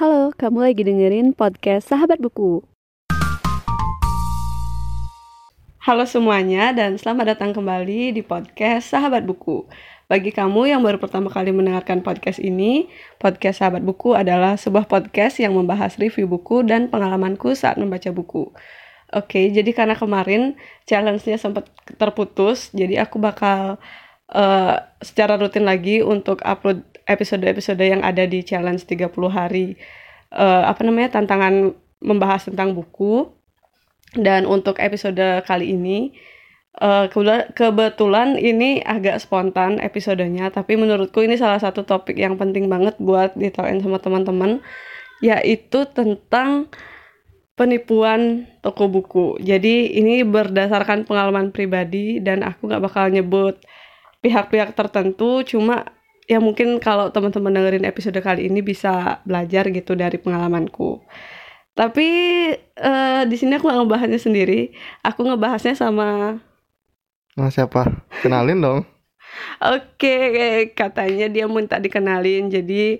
Halo, kamu lagi dengerin podcast Sahabat Buku. Halo semuanya dan selamat datang kembali di podcast Sahabat Buku. Bagi kamu yang baru pertama kali mendengarkan podcast ini, podcast Sahabat Buku adalah sebuah podcast yang membahas review buku dan pengalamanku saat membaca buku. Oke, jadi karena kemarin challenge-nya sempat terputus, jadi aku bakal uh, secara rutin lagi untuk upload episode-episode yang ada di challenge 30 hari uh, apa namanya tantangan membahas tentang buku dan untuk episode kali ini uh, kebetulan ini agak spontan episodenya tapi menurutku ini salah satu topik yang penting banget buat ditawain sama teman-teman yaitu tentang penipuan toko buku. Jadi ini berdasarkan pengalaman pribadi dan aku nggak bakal nyebut pihak-pihak tertentu, cuma ya mungkin kalau teman-teman dengerin episode kali ini bisa belajar gitu dari pengalamanku. Tapi uh, di sini aku gak ngebahasnya sendiri, aku ngebahasnya sama Nah, siapa? Kenalin dong. Oke, okay, katanya dia minta dikenalin. Jadi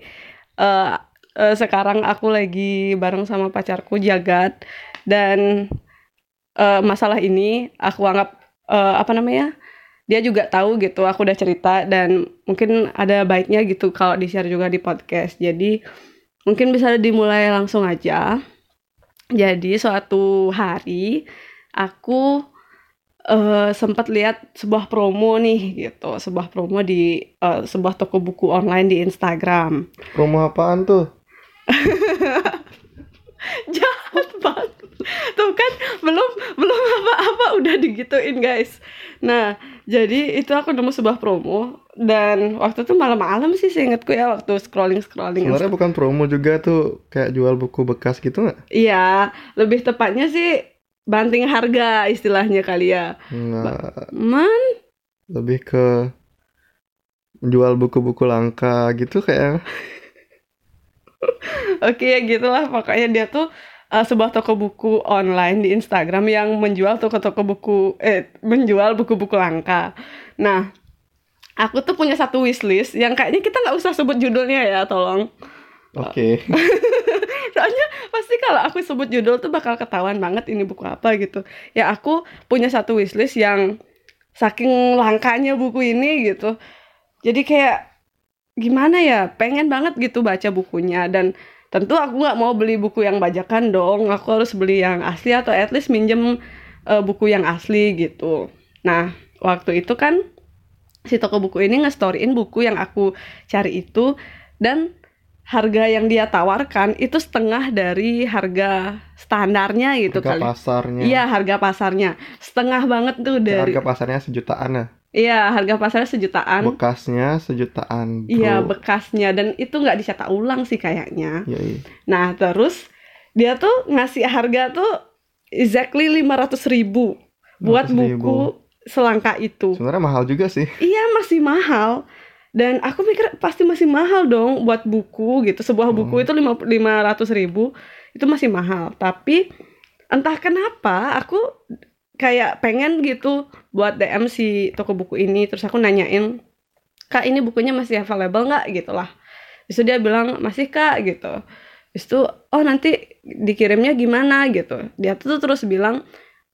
uh, uh, sekarang aku lagi bareng sama pacarku Jagat dan uh, masalah ini aku anggap uh, apa namanya? Dia juga tahu gitu aku udah cerita dan mungkin ada baiknya gitu kalau di share juga di podcast. Jadi mungkin bisa dimulai langsung aja. Jadi suatu hari aku uh, sempat lihat sebuah promo nih gitu sebuah promo di uh, sebuah toko buku online di Instagram. Promo apaan tuh? Jahat banget tuh kan belum belum apa-apa udah digituin guys. Nah jadi itu aku nemu sebuah promo dan waktu itu malam-malam sih seingatku ya waktu scrolling scrolling sebenarnya bukan promo juga tuh kayak jual buku bekas gitu nggak? Iya lebih tepatnya sih banting harga istilahnya kali ya. Nggak man. lebih ke jual buku-buku langka gitu kayak. Oke ya gitulah. Pokoknya dia tuh uh, sebuah toko buku online di Instagram yang menjual toko-toko buku eh menjual buku-buku langka. Nah, aku tuh punya satu wishlist yang kayaknya kita nggak usah sebut judulnya ya, tolong. Oke. Okay. Soalnya pasti kalau aku sebut judul tuh bakal ketahuan banget ini buku apa gitu. Ya aku punya satu wishlist yang saking langkanya buku ini gitu. Jadi kayak gimana ya, pengen banget gitu baca bukunya dan tentu aku nggak mau beli buku yang bajakan dong aku harus beli yang asli atau at least minjem uh, buku yang asli gitu nah waktu itu kan si toko buku ini ngestoryin buku yang aku cari itu dan harga yang dia tawarkan itu setengah dari harga standarnya gitu harga kali. pasarnya. Iya, harga pasarnya. Setengah banget tuh dari Harga pasarnya sejutaan ya. Iya, harga pasarnya sejutaan. Bekasnya sejutaan. Bro. Iya, bekasnya dan itu nggak dicetak ulang sih kayaknya. Iya, iya. Nah, terus dia tuh ngasih harga tuh exactly lima ratus ribu buat buku selangka itu. Sebenarnya mahal juga sih. Iya, masih mahal. Dan aku mikir pasti masih mahal dong buat buku gitu. Sebuah buku hmm. itu lima ratus ribu itu masih mahal. Tapi entah kenapa aku kayak pengen gitu buat DM si toko buku ini. Terus aku nanyain kak ini bukunya masih available nggak? Gitu lah. Itu dia bilang masih kak gitu. Itu oh nanti dikirimnya gimana? Gitu. Dia tuh terus bilang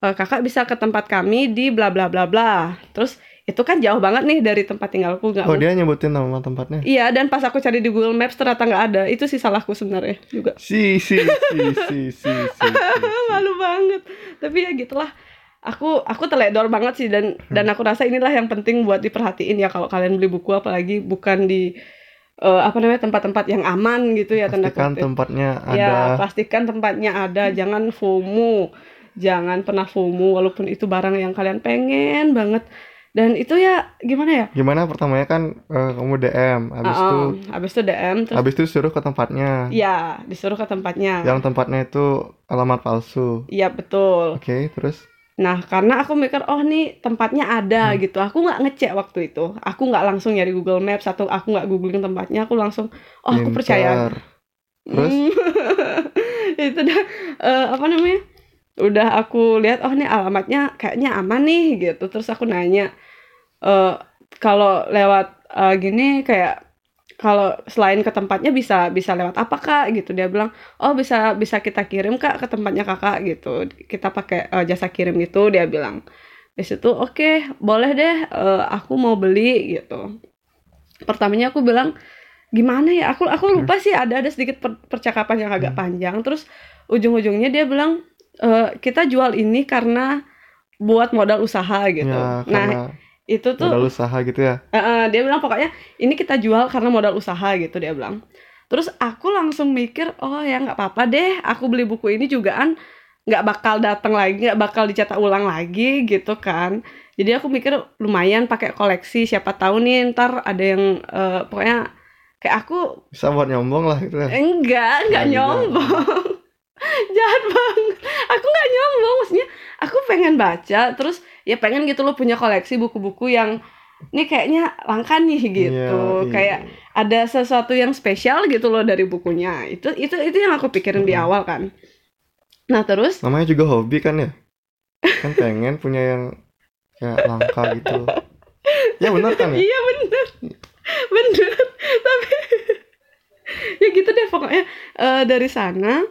e, kakak bisa ke tempat kami di bla bla bla bla. Terus itu kan jauh banget nih dari tempat tinggalku nggak oh dia nyebutin nama tempatnya? Iya dan pas aku cari di Google Maps ternyata nggak ada. Itu sih salahku sebenarnya juga. Si si si si si, si, si. malu banget. Tapi ya gitulah aku aku teledor banget sih dan hmm. dan aku rasa inilah yang penting buat diperhatiin ya kalau kalian beli buku apalagi bukan di uh, apa namanya tempat-tempat yang aman gitu ya pastikan tempatnya ada. ya pastikan tempatnya ada. Jangan FOMO. Jangan pernah FOMO walaupun itu barang yang kalian pengen banget. Dan itu ya gimana ya? Gimana? Pertamanya kan uh, kamu DM habis uh, itu habis itu DM terus habis itu suruh ke tempatnya. Iya disuruh ke tempatnya. Yang tempatnya itu alamat palsu. Iya betul. Oke okay, terus Nah, karena aku mikir, oh nih tempatnya ada hmm. gitu. Aku nggak ngecek waktu itu. Aku nggak langsung nyari Google Maps atau aku nggak googling tempatnya. Aku langsung, oh aku percaya. Terus? itu dah uh, apa namanya? Udah aku lihat, oh nih alamatnya kayaknya aman nih gitu. Terus aku nanya, uh, kalau lewat uh, gini kayak kalau selain ke tempatnya bisa bisa lewat apa kak? Gitu. Dia bilang oh bisa bisa kita kirim kak ke tempatnya kakak gitu. Kita pakai eh, jasa kirim gitu dia bilang. Di situ oke boleh deh eh, aku mau beli gitu. Pertamanya aku bilang gimana ya? Aku aku lupa sih ada ada sedikit per- percakapan yang agak Hmm. panjang. Terus ujung-ujungnya dia bilang "Eh, kita jual ini karena buat modal usaha gitu. Ya, nah karena itu tuh modal usaha gitu ya. Eh, dia bilang pokoknya ini kita jual karena modal usaha gitu dia bilang. Terus aku langsung mikir oh ya nggak apa-apa deh aku beli buku ini juga kan nggak bakal datang lagi nggak bakal dicetak ulang lagi gitu kan. Jadi aku mikir lumayan pakai koleksi siapa tahu nih ntar ada yang eh, pokoknya kayak aku Bisa buat nyombong lah gitu ya. enggak enggak nyombong jahat banget aku nggak nyombong maksudnya aku pengen baca terus ya pengen gitu loh punya koleksi buku-buku yang ini kayaknya langka nih gitu Iya, iya. kayak ada sesuatu yang spesial gitu loh dari bukunya itu itu itu yang aku pikirin di Mm-mm. awal kan nah terus namanya juga hobi kan ya. Kan pengen punya yang kayak langka gitu. Ya benar kan ya? iya bener bener tapi ya gitu deh pokoknya Eh, dari sana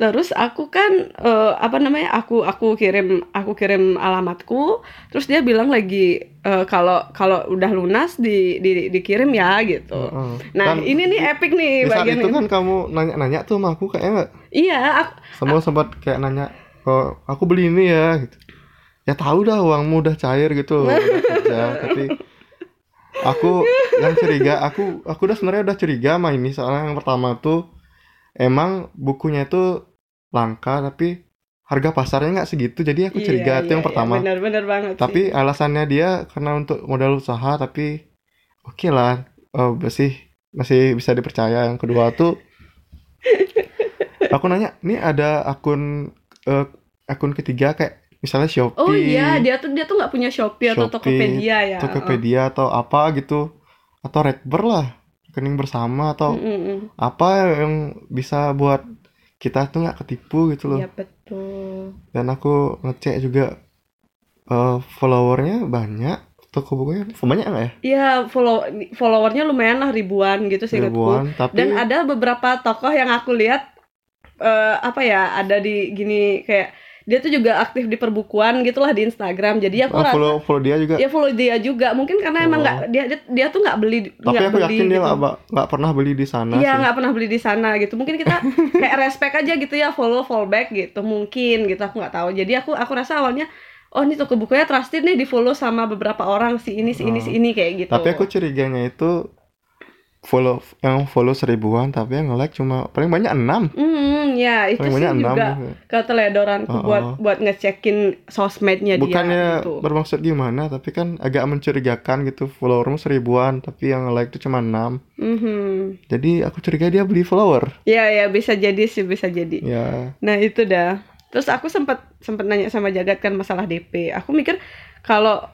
terus aku kan eh, apa namanya aku aku kirim aku kirim alamatku. Terus dia bilang lagi eh, kalau kalau udah lunas di, di dikirim ya gitu. Heeh. nah Kan ini nih epic nih Di bagian itu kan kamu nanya-nanya tuh sama aku kayaknya nggak? Iya aku, semua sempat kayak nanya oh aku beli ini ya gitu. Ya tahu dah uangmu udah cair gitu. Udah kerja tapi aku yang curiga aku aku udah sebenarnya udah curiga sama ini. Soalnya yang pertama tuh emang bukunya itu langka tapi harga pasarnya nggak segitu jadi aku iya, curiga. Itu iya, yang iya, pertama. Benar-benar banget sih. tapi alasannya dia karena untuk modal usaha tapi oke lah. Oh, masih masih bisa dipercaya. Yang kedua tuh aku nanya ini ada akun eh, akun ketiga kayak misalnya Shopee. Oh iya dia tuh dia tuh nggak punya Shopee atau Shopee, Tokopedia ya? Tokopedia atau apa gitu. Atau Redbird lah rekening bersama atau mm, mm. apa yang bisa buat kita tuh nggak ketipu gitu loh. Iya betul. Dan aku ngecek juga eh, followernya banyak toko bukunya banyak nggak ya? Iya follow followernya lumayan lah ribuan gitu sih ribuan tapi Dan ada beberapa tokoh yang aku lihat eh apa ya ada di gini kayak dia tuh juga aktif di perbukuan gitulah di Instagram. Jadi aku ah, rasa follow follow dia juga ya follow dia juga. Mungkin karena emang Oh. nggak dia, dia dia tuh nggak beli tapi nggak aku beli yakin dia gitu. ba- nggak pernah beli di sana Iya nggak pernah beli di sana gitu. Mungkin kita kayak respect aja gitu ya follow fallback gitu. Mungkin gitu aku nggak tahu. Jadi aku aku rasa awalnya oh ini toko bukunya trusted nih di follow sama beberapa orang si ini si ini Oh. si ini kayak gitu. tapi aku curiganya itu follow yang follow seribuan tapi yang nge-like cuma paling banyak enam Hmm, ya itu paling sih banyak enam juga keteledoranku Oh, buat oh. buat ngecekin sosmednya dia bukannya gitu. bermaksud gimana tapi kan agak mencurigakan gitu followermu seribuan tapi yang nge-like itu cuma enam Mhm. jadi aku curiga dia beli follower Ya ya bisa jadi sih bisa jadi. ya Nah itu dah. Terus aku sempat sempat nanya sama Jagat kan masalah DP. Aku mikir kalau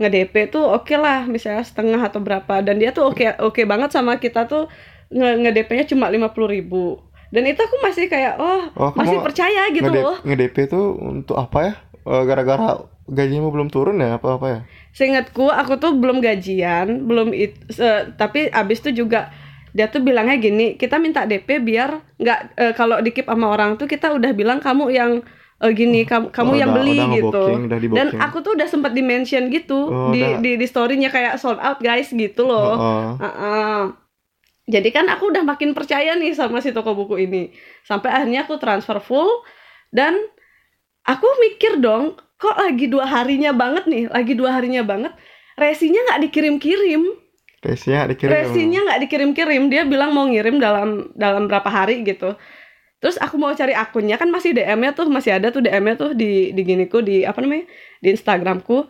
nge DP tuh oke lah misalnya setengah atau berapa. Dan dia tuh oke oke banget sama kita tuh nge, nge DP-nya cuma lima puluh ribu. Dan itu aku masih kayak oh, Oh, masih percaya gitu nge-D- loh. nge-DP tuh untuk apa ya? Eh, gara-gara gajimu belum turun ya apa apa ya? Seingatku aku tuh belum gajian, belum it, se- tapi abis itu juga dia tuh bilangnya gini, kita minta DP biar nggak eh, kalau dikip sama orang tuh kita udah bilang kamu yang eh, gini, kamu kamu Oh, yang udah- beli udah gitu. udah. Dan aku tuh udah sempat di mention gitu Oh, di, udah. di di storynya kayak sold out guys gitu loh. Oh, Heeh. Jadi kan aku udah makin percaya nih sama si toko buku ini. Sampai akhirnya aku transfer full dan aku mikir dong, kok lagi dua harinya banget nih, lagi dua harinya banget, resinya nggak dikirim-kirim, resinya dikirim resinya nggak dikirim-kirim, dia bilang mau ngirim dalam dalam berapa hari gitu. Terus aku mau cari akunnya kan masih DM-nya tuh masih ada tuh DM-nya tuh di di giniku di apa namanya di Instagramku.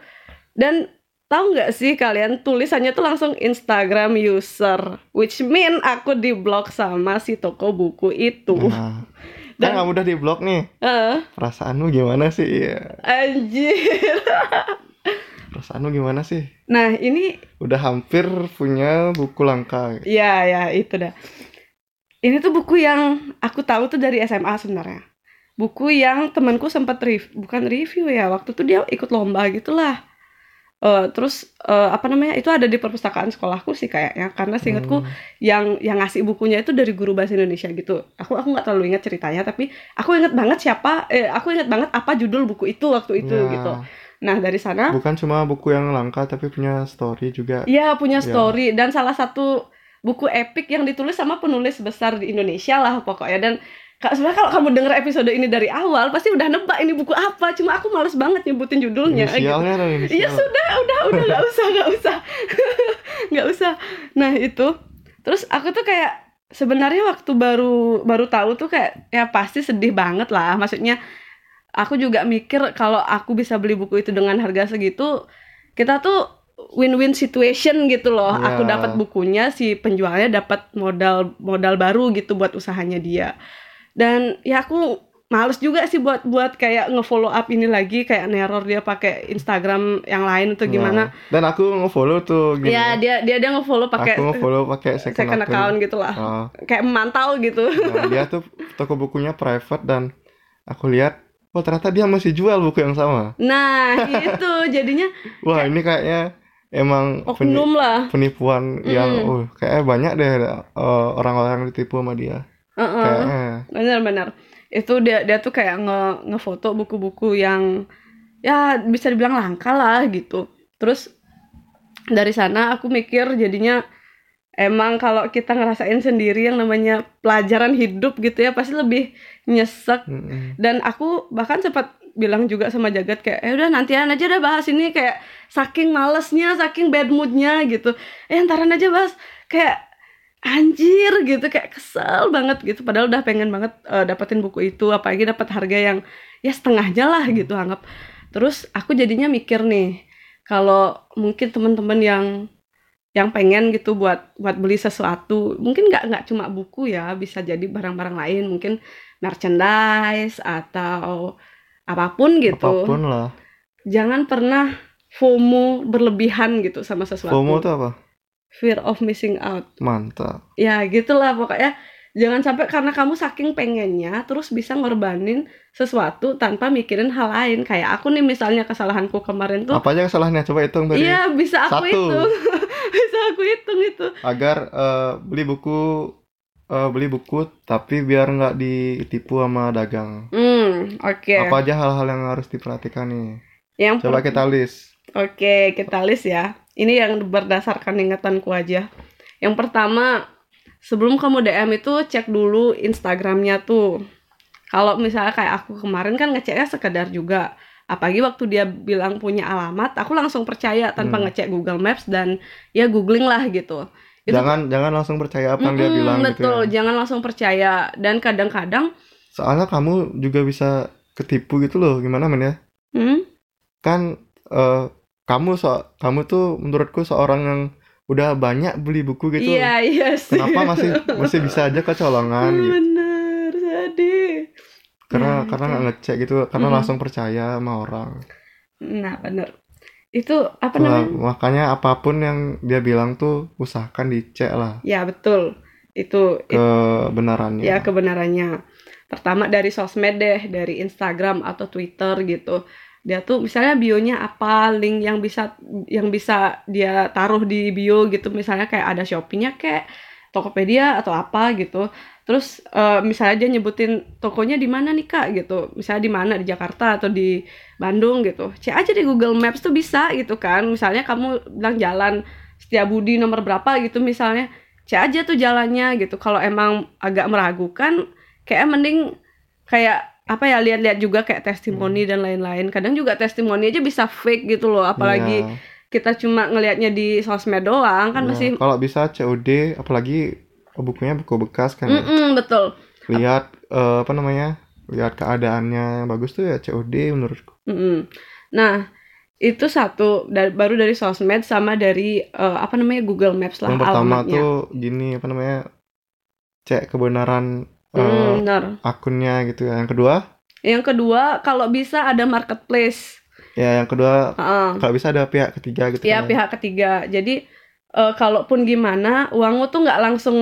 Dan tahu nggak sih kalian tulisannya tuh langsung Instagram user which mean aku di blok sama si toko buku itu. Nah, Dan- kan kamu udah di blok nih. Eh, perasaanmu gimana sih? Ya anjir. perasaanmu gimana sih? Nah, ini udah hampir punya buku langka. Ya ya itu dah. Ini tuh buku yang aku tahu tuh dari SMA sebenarnya. Buku yang temanku sempat review, bukan review ya, waktu tuh dia ikut lomba gitulah. Eh, terus eh, apa namanya itu ada di perpustakaan sekolahku sih kayaknya karena seingatku Hmm. yang yang ngasih bukunya itu dari guru bahasa Indonesia gitu. Aku aku nggak terlalu ingat ceritanya tapi aku ingat banget siapa eh aku ingat banget apa judul buku itu waktu itu Ya, gitu. Nah, dari sana Bukan cuma buku yang langka tapi punya story juga. Iya punya Iya. story dan salah satu buku epic yang ditulis sama penulis besar di Indonesia lah pokoknya. Dan Kak, sebenarnya kalau kamu denger episode ini dari awal pasti udah nebak ini buku apa. Cuma aku males banget nyebutin judulnya. Gitu. Inisialnya Iya inisial. sudah udah udah nggak usah nggak usah. Nggak usah. Nah itu. Terus aku tuh kayak sebenarnya waktu baru baru tahu tuh kayak ya pasti sedih banget lah. Maksudnya aku juga mikir kalau aku bisa beli buku itu dengan harga segitu kita tuh win-win situation gitu loh Ya. aku dapat bukunya si penjualnya dapat modal modal baru gitu buat usahanya dia dan ya aku males juga sih buat buat kayak ngefollow up ini lagi kayak neror dia pakai Instagram yang lain atau gimana Ya. Dan aku nge-follow tuh gini. ya dia dia dia ngefollow pakai aku nge-follow pakai second, second account gitu lah Ah, kayak memantau gitu nah, dia tuh toko bukunya private dan aku lihat oh ternyata dia masih jual buku yang sama. nah itu jadinya Wah, ini kayaknya emang peni- oknum lah penipuan yang Mm. oh kayaknya banyak deh eh, orang-orang yang ditipu sama dia. Heeh. Kayaknya. benar-benar itu dia dia tuh kayak nge ngefoto buku-buku yang ya bisa dibilang langka lah gitu terus dari sana aku mikir jadinya emang kalau kita ngerasain sendiri yang namanya pelajaran hidup gitu ya pasti lebih nyesek Mm-mm. dan aku bahkan sempat bilang juga sama Jagat kayak eh udah nantian aja udah bahas ini kayak saking malesnya saking bad moodnya gitu. Eh ntaran aja bahas kayak anjir gitu kayak kesel banget gitu. Padahal udah pengen banget eh, dapetin buku itu apalagi dapat harga yang ya setengahnya lah gitu anggap. Terus aku jadinya mikir nih kalau mungkin teman-teman yang yang pengen gitu buat buat beli sesuatu mungkin nggak nggak cuma buku ya bisa jadi barang-barang lain mungkin merchandise atau apa pun gitu Apa pun lah. jangan pernah FOMO berlebihan gitu sama sesuatu FOMO tuh apa? fear of missing out Mantap. ya gitulah pokoknya jangan sampai karena kamu saking pengennya terus bisa ngorbanin sesuatu tanpa mikirin hal lain kayak aku nih misalnya kesalahanku kemarin tuh Apa aja kesalahannya? Coba hitung tadi. iya bisa aku Satu. hitung bisa aku hitung itu Agar eh, beli buku eh, beli buku tapi biar nggak ditipu sama dagang. hmm oke Apa aja hal-hal yang harus diperhatikan nih? yang Coba kita list. Oke, kita list ya. Ini yang berdasarkan ingatanku aja. Yang pertama, sebelum kamu DM itu cek dulu Instagramnya tuh. Kalau misalnya kayak aku kemarin kan ngeceknya sekedar juga. Apalagi waktu dia bilang punya alamat, aku langsung percaya tanpa Hmm. ngecek Google Maps dan ya googling lah gitu. Itu- Jangan jangan langsung percaya apa yang dia Mm-mm, bilang gitu betul, ya. jangan langsung percaya. Dan kadang-kadang, Soalnya kamu juga bisa ketipu gitu loh. Gimana men ya? hmm, Kan eh, kamu so kamu tuh menurutku seorang yang udah banyak beli buku gitu. iya iya sih. Kenapa masih masih bisa aja kecolongan gitu? Bener, sedih. Karena Nah, karena itu. nggak ngecek gitu, karena Mm-mm. langsung percaya sama orang. Nah, bener. Itu apa Itulah, namanya? makanya apa pun yang dia bilang tuh usahakan dicek lah Ya, betul. Itu it- kebenarannya. ya kebenarannya. Pertama dari sosmed deh, dari Instagram atau Twitter gitu. Dia tuh misalnya bionya apa, link yang bisa yang bisa dia taruh di bio gitu. Misalnya kayak ada Shopee-nya kayak Tokopedia atau apa gitu. Terus eh, misalnya dia nyebutin tokonya di mana nih Kak gitu. Misalnya di mana di Jakarta atau di Bandung gitu. Cek aja di Google Maps tuh bisa gitu kan. Misalnya kamu bilang jalan Setiabudi nomor berapa gitu misalnya. Cek aja tuh jalannya gitu. Kalau emang agak meragukan kayak mending kayak apa ya lihat-lihat juga kayak testimoni dan lain-lain. Kadang juga testimoni aja bisa fake gitu loh. Apalagi Iya, kita cuma ngelihatnya di sosmed doang kan iya. masih kalau bisa COD apalagi bukunya buku bekas kan ya. Mm-mm, betul. lihat eh, apa namanya lihat keadaannya yang bagus tuh ya COD menurutku Mm-mm. Nah, itu satu dari, baru dari sosmed sama dari eh, apa namanya Google Maps lah yang pertama alamatnya. tuh gini apa namanya cek kebenaran eh, Hmm, benar. akunnya gitu ya yang kedua Yang kedua, kalau bisa ada marketplace. ya yang kedua Heeh. kalau bisa ada pihak ketiga gitu Ya kan ya. pihak ketiga. Jadi eh, kalaupun gimana, uangmu tuh nggak langsung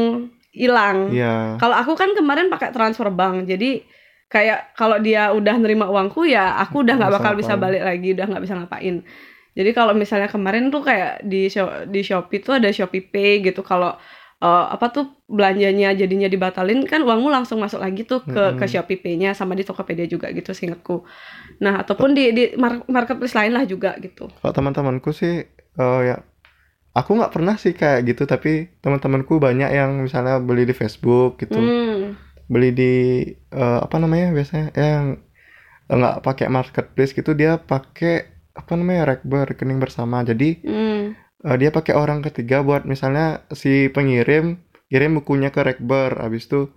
hilang. Iya. Kalau aku kan kemarin pakai transfer bank, jadi kayak kalau dia udah nerima uangku ya aku udah nggak bakal bisa balik lagi, udah nggak bisa ngapain. Jadi kalau misalnya kemarin tuh kayak di di Shopee tuh ada Shopee Pay gitu. Kalau eh, apa tuh belanjanya jadinya dibatalin kan uangmu langsung masuk lagi tuh ke ke Mm-mm. Shopee Pay-nya sama di Tokopedia juga gitu seingatku. Nah, ataupun di di mar- marketplace lain lah juga gitu. Kalau teman-temanku sih eh, ya aku nggak pernah sih kayak gitu tapi teman-temanku banyak yang misalnya beli di Facebook gitu. Hmm. Beli di eh, apa namanya biasanya yang nggak pakai marketplace gitu dia pakai apa namanya rekber rekening bersama. Jadi Hmm. eh, dia pakai orang ketiga buat misalnya si pengirim kirim bukunya ke rekber habis itu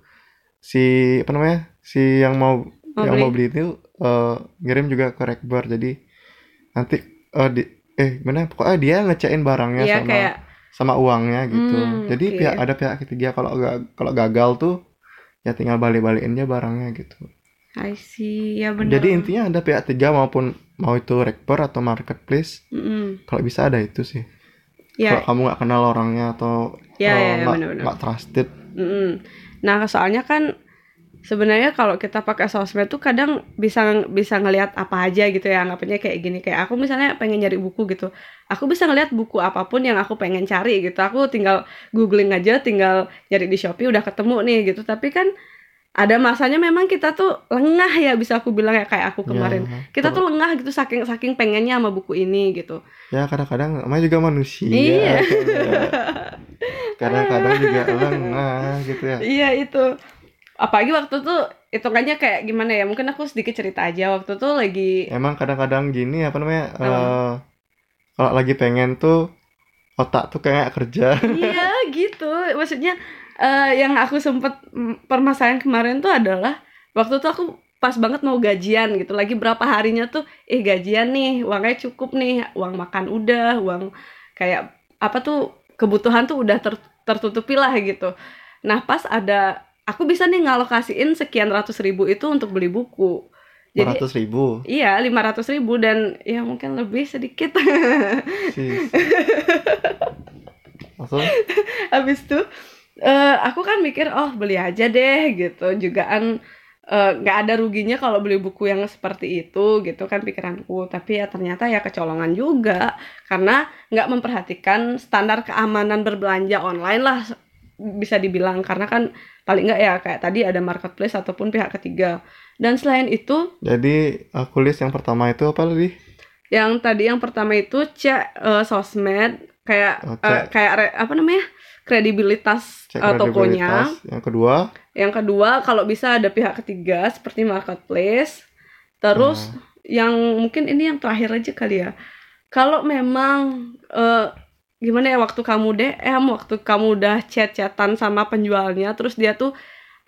si apa namanya si yang mau yang beli. mau beli itu eh, ngirim juga ke rekber jadi nanti eh, di eh mana pokoknya dia ngecekin barangnya Iya sama kayak sama uangnya gitu Hmm, jadi oke. pihak ada pihak ketiga kalau kalau gagal tuh ya tinggal balik-balikin aja barangnya gitu I see, ya benar. jadi intinya ada pihak ketiga maupun mau itu rekber atau marketplace Mm-mm. kalau bisa ada itu sih Ya, kalau kamu nggak kenal orangnya atau Ya, eh, ya, nggak benar-benar. nggak trusted Mm-mm. Nah, soalnya kan sebenarnya kalau kita pakai sosmed tuh kadang bisa bisa ngelihat apa aja gitu ya anggapannya kayak gini. Kayak aku misalnya pengen nyari buku gitu. Aku bisa ngelihat buku apa pun yang aku pengen cari gitu. Aku tinggal googling aja tinggal nyari di shopee udah ketemu nih gitu. Tapi kan ada masanya memang kita tuh lengah ya bisa aku bilang ya kayak aku kemarin. Ya, kita tuh lengah gitu saking saking pengennya sama buku ini gitu. Ya kadang-kadang namanya juga manusia. Iya. kadang-kadang juga lengah gitu ya. Iya itu. Apalagi waktu tuh hitungannya kayak gimana ya? Mungkin aku sedikit cerita aja. Waktu tuh lagi emang kadang-kadang gini apa namanya Apa? eh, kalau lagi pengen tuh otak tuh kayak kerja iya gitu. Maksudnya eh, yang aku sempet permasalahan kemarin tuh adalah waktu tuh aku pas banget mau gajian gitu. Lagi berapa harinya tuh eh gajian nih, uangnya cukup nih, uang makan udah, uang kayak apa tuh kebutuhan tuh udah ter- tertutupi lah gitu. Nah pas ada aku bisa nih ngalokasiin sekian ratus ribu itu untuk beli buku. Jadi ratus ribu Iya, 500 ribu dan ya mungkin lebih sedikit. Habis itu eh, aku kan mikir oh beli aja deh gitu. Jugaan eh, nggak ada ruginya kalau beli buku yang seperti itu gitu kan pikiranku. Tapi ya ternyata ya kecolongan juga karena nggak memperhatikan standar keamanan berbelanja online lah bisa dibilang karena kan paling nggak ya kayak tadi ada marketplace ataupun pihak ketiga. Dan selain itu jadi aku list yang pertama itu apa tadi yang tadi yang pertama itu cek eh, sosmed kayak Oh, eh, cek. kayak re- apa namanya kredibilitas cek eh, tokonya kredibilitas. yang kedua yang kedua kalau bisa ada pihak ketiga seperti marketplace terus Nah. yang mungkin ini yang terakhir aja kali ya kalau memang eh, gimana ya waktu kamu DM waktu kamu udah chat-chatan sama penjualnya terus dia tuh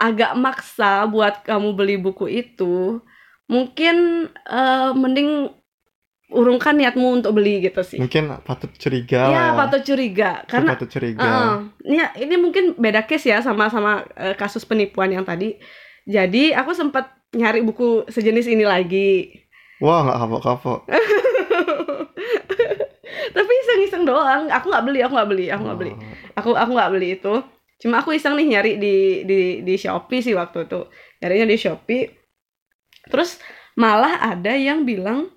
agak maksa buat kamu beli buku itu mungkin eh, mending urungkan niatmu untuk beli gitu sih mungkin patut curiga lah ya ya patut curiga karena patut curiga Heeh. ini ini mungkin beda case ya sama sama eh, kasus penipuan yang tadi. Jadi aku sempat nyari buku sejenis ini lagi. wah nggak kapok-kapok Tapi iseng-iseng doang. Aku nggak beli, aku nggak beli, aku nggak beli. Oh. Aku aku nggak beli itu. Cuma aku iseng nih nyari di di di Shopee sih waktu itu. Nyarinya di Shopee. Terus malah ada yang bilang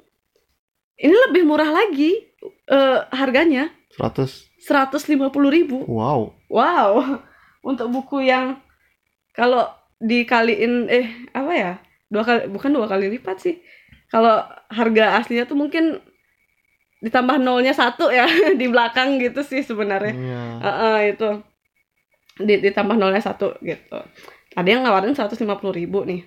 ini lebih murah lagi eh, harganya 100 150.000 ribu. wow Wow, untuk buku yang kalau dikaliin eh apa ya dua kali bukan dua kali lipat sih. Kalau harga aslinya tuh mungkin ditambah nolnya satu ya di belakang gitu sih sebenarnya. iya Heeh, itu Di- ditambah nolnya satu gitu. Ada yang nawarin 150.000 ribu nih.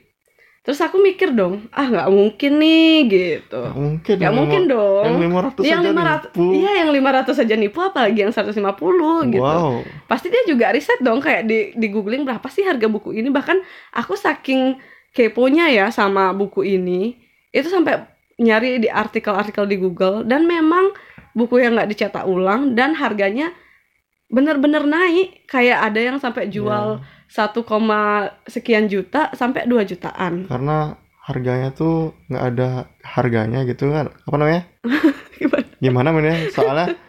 Terus aku mikir dong, ah nggak mungkin nih gitu. Nggak mungkin Nggak yang mungkin lima- dong. yang 500 yang aja 500 nipu iya yang 500 aja nipu apalagi yang 150 gitu wow pasti dia juga riset dong kayak di di googling berapa sih harga buku ini bahkan aku saking keponya ya sama buku ini itu sampai nyari di artikel-artikel di Google dan memang buku yang nggak dicetak ulang dan harganya bener-bener naik. Kayak ada yang sampai jual Ya, satu koma sekian juta sampai 2 jutaan. Karena harganya tuh nggak ada harganya gitu kan. Apa namanya? Gimana? gimana namanya soalnya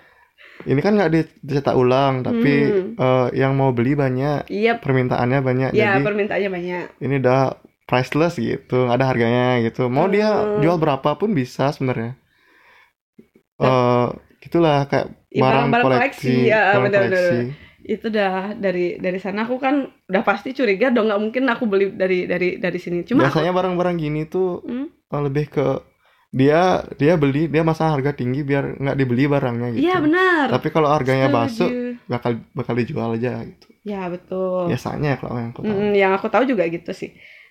ini kan nggak di- dicetak ulang tapi Hmm. eh, yang mau beli banyak iya permintaannya banyak. Ya jadi permintaannya banyak. ini udah priceless gitu nggak ada harganya gitu mau dia Hmm. jual berapa pun bisa sebenarnya eh gitulah kayak Ya, barang, barang-barang koleksi, koleksi, ya, barang benar-benar. koleksi. itu dah dari dari sana aku kan udah pasti curiga dong nggak mungkin aku beli dari dari dari sini cuma Biasanya barang-barang gini tuh Hmm? eh, lebih ke dia dia beli dia masang harga tinggi biar nggak dibeli barangnya gitu. iya benar Tapi kalau harganya basuk Setuju. bakal bakal dijual aja gitu. ya betul Biasanya kalau yang aku tahu. Mm, yang aku tahu juga gitu sih.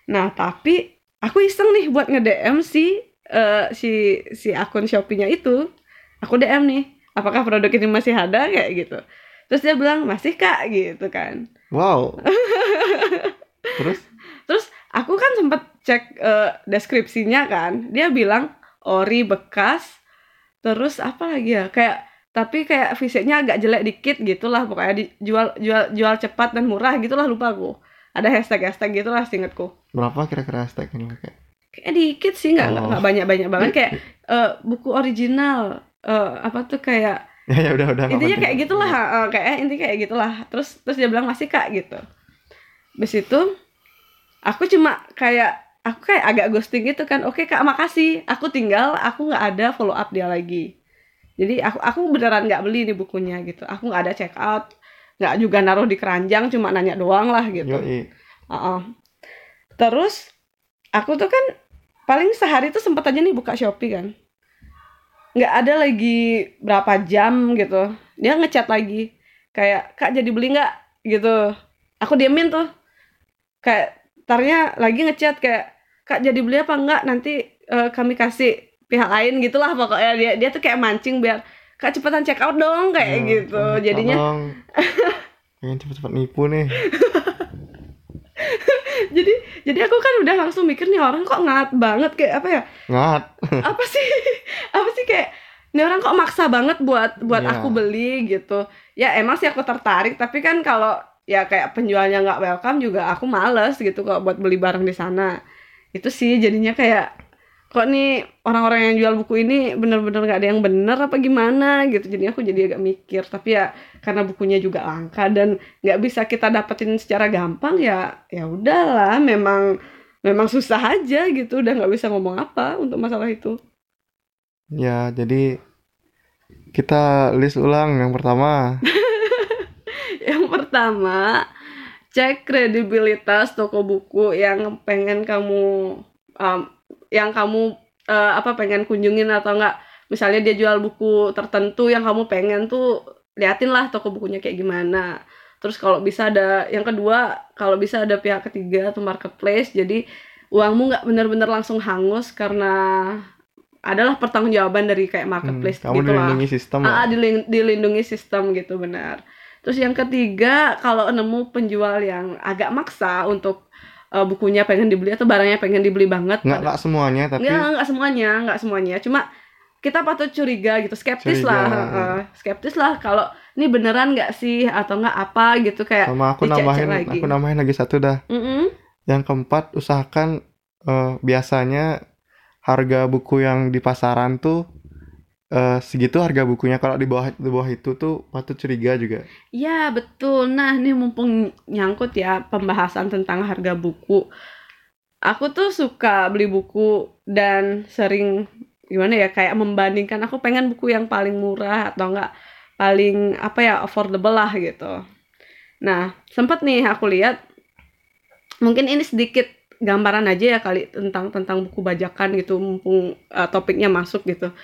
Nah, tapi aku iseng nih buat nge-DM si eh, si si akun Shopee-nya itu. Aku DM nih, apakah produk ini masih ada kayak gitu. Terus dia bilang, "Masih, Kak." gitu kan. Wow. Terus Terus aku kan sempet cek eh, deskripsinya kan. Dia bilang ori bekas. Terus apa lagi ya? Kayak tapi kayak fisiknya agak jelek dikit gitulah pokoknya dijual jual jual cepat dan murah gitulah lupa aku. Ada hashtag-hashtag gitulah seingatku. berapa kira-kira hashtag ini pakai? kayak dikit sih nggak nggak Oh. nggak banyak banyak banget. Kayak eh, buku original eh, apa tuh kayak Ya ya udah udah intinya kayak gitulah eh, kayak intinya kayak gitulah. Terus terus dia bilang masih kak gitu. Habis itu aku cuma kayak aku kayak agak ghosting gitu kan. Oke kak makasih. Aku tinggal aku nggak ada follow up dia lagi. Jadi aku aku beneran nggak beli nih bukunya gitu. Aku nggak ada check out nggak juga naruh di keranjang cuma nanya doang lah gitu Yoi. Heeh. Terus aku tuh kan paling sehari tuh sempet aja nih buka Shopee kan. Nggak ada lagi berapa jam gitu. Dia ngechat lagi. Kayak, Kak jadi beli nggak? Gitu. Aku diemin tuh. Kayak, tarnya lagi ngechat kayak, Kak jadi beli apa enggak? Nanti eh, kami kasih pihak lain gitulah pokoknya. Dia, dia tuh kayak mancing biar, Kak cepetan check out dong kayak Hmm, gitu. tolong- Jadinya pengen cepet-cepet nipu nih. jadi jadi aku kan udah langsung mikir nih orang kok ngat banget kayak apa ya Ngat. apa sih apa sih kayak ini orang kok maksa banget buat buat Iya. aku beli gitu ya emang sih aku tertarik tapi kan kalau ya kayak penjualnya nggak welcome juga aku males gitu kok buat beli barang di sana itu sih jadinya kayak kok nih orang-orang yang jual buku ini bener-bener nggak ada yang bener apa gimana gitu? Jadi aku jadi agak mikir. Tapi ya karena bukunya juga langka dan nggak bisa kita dapetin secara gampang ya ya udahlah. Memang memang susah aja gitu. Udah nggak bisa ngomong apa untuk masalah itu. Ya, jadi kita list ulang. Yang pertama. Yang pertama, cek kredibilitas toko buku yang pengen kamu um, yang kamu uh, apa pengen kunjungin atau enggak. Misalnya dia jual buku tertentu yang kamu pengen tuh liatin lah toko bukunya kayak gimana. Terus kalau bisa ada yang kedua, kalau bisa ada pihak ketiga atau marketplace. Jadi uangmu nggak bener-bener langsung hangus karena adalah pertanggungjawaban dari kayak Hmm, marketplace kamu gitu lah. dilindungi sistem Ah, lah. dilin- dilindungi sistem gitu benar. Terus yang ketiga, kalau nemu penjual yang agak maksa untuk uh, bukunya pengen dibeli atau barangnya pengen dibeli banget, Nggak nggak semuanya tapi nggak nggak semuanya, nggak semuanya. Cuma kita patut curiga gitu, skeptis Curiga. lah, uh, skeptis lah kalau ini beneran nggak sih atau nggak apa gitu kayak. sama aku nambahin lagi. aku nambahin lagi satu dah. Mm-mm. Yang keempat usahakan eh, biasanya harga buku yang di pasaran tuh eh, segitu harga bukunya kalau di bawah di bawah itu tuh patut curiga juga. Ya betul. Nah ini mumpung nyangkut ya pembahasan tentang harga buku. Aku tuh suka beli buku dan sering gimana ya kayak membandingkan aku pengen buku yang paling murah atau enggak paling apa ya affordable lah gitu. Nah sempet nih aku lihat mungkin ini sedikit gambaran aja ya kali tentang tentang buku bajakan gitu mumpung uh, topiknya masuk gitu.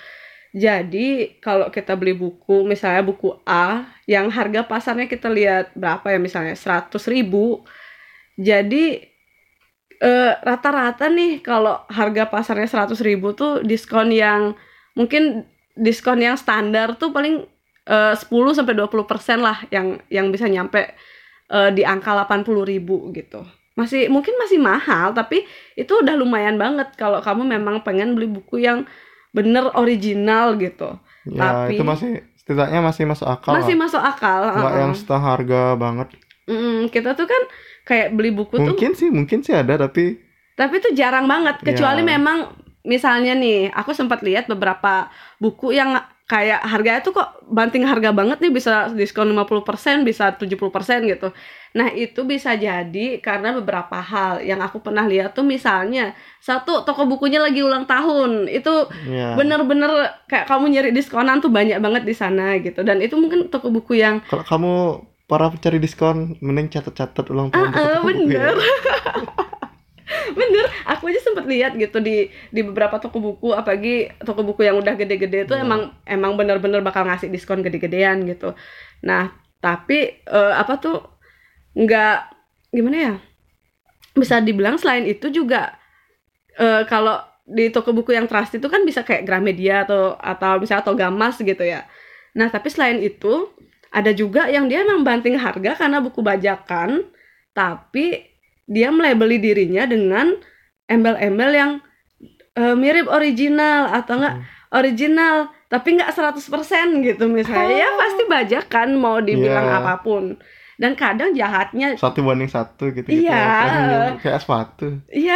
Jadi kalau kita beli buku, misalnya buku A, yang harga pasarnya kita lihat berapa ya misalnya 100 ribu. Jadi eh, rata-rata nih kalau harga pasarnya 100 ribu tuh diskon yang mungkin diskon yang standar tuh paling eh, 10 sampai 20 persen lah yang yang bisa nyampe eh, di angka 80 ribu gitu. Masih mungkin masih mahal tapi itu udah lumayan banget kalau kamu memang pengen beli buku yang bener original gitu. Ya Tapi- itu masih setidaknya masih masuk akal. Masih lah. masuk akal. Nggak heeh. yang setengah harga banget. Mm, kita tuh kan kayak beli buku tuh, Mungkin sih mungkin sih ada tapi tapi tuh jarang banget. Kecuali Ya. memang misalnya nih, aku sempat lihat beberapa buku yang kayak harganya tuh kok banting harga banget nih bisa diskon 50% bisa 70% gitu. Nah, itu bisa jadi karena beberapa hal yang aku pernah lihat tuh misalnya satu toko bukunya lagi ulang tahun. Itu Iya. bener-bener kayak kamu nyari diskonan tuh banyak banget di sana gitu. Dan itu mungkin toko buku yang Kalau kamu para pencari diskon, mending catat-catat ulang tahun. Ah, toko ah, buku ya. bener. aku aja sempet lihat gitu di di beberapa toko buku, apalagi toko buku yang udah gede-gede itu Iya. emang emang bener-bener bakal ngasih diskon gede-gedean gitu. Nah, tapi eh, apa tuh nggak gimana ya? Bisa dibilang selain itu juga eh, kalau di toko buku yang trust itu kan bisa kayak Gramedia atau atau misalnya atau Gamas gitu ya. Nah, tapi selain itu ada juga yang dia emang banting harga karena buku bajakan, tapi dia melabeli dirinya dengan embel-embel yang eh, mirip original atau enggak original tapi nggak 100% gitu misalnya ya pasti bajakan mau dibilang Iya. apa pun dan kadang jahatnya Satu banding satu gitu. Iya. Kayak sepatu. iya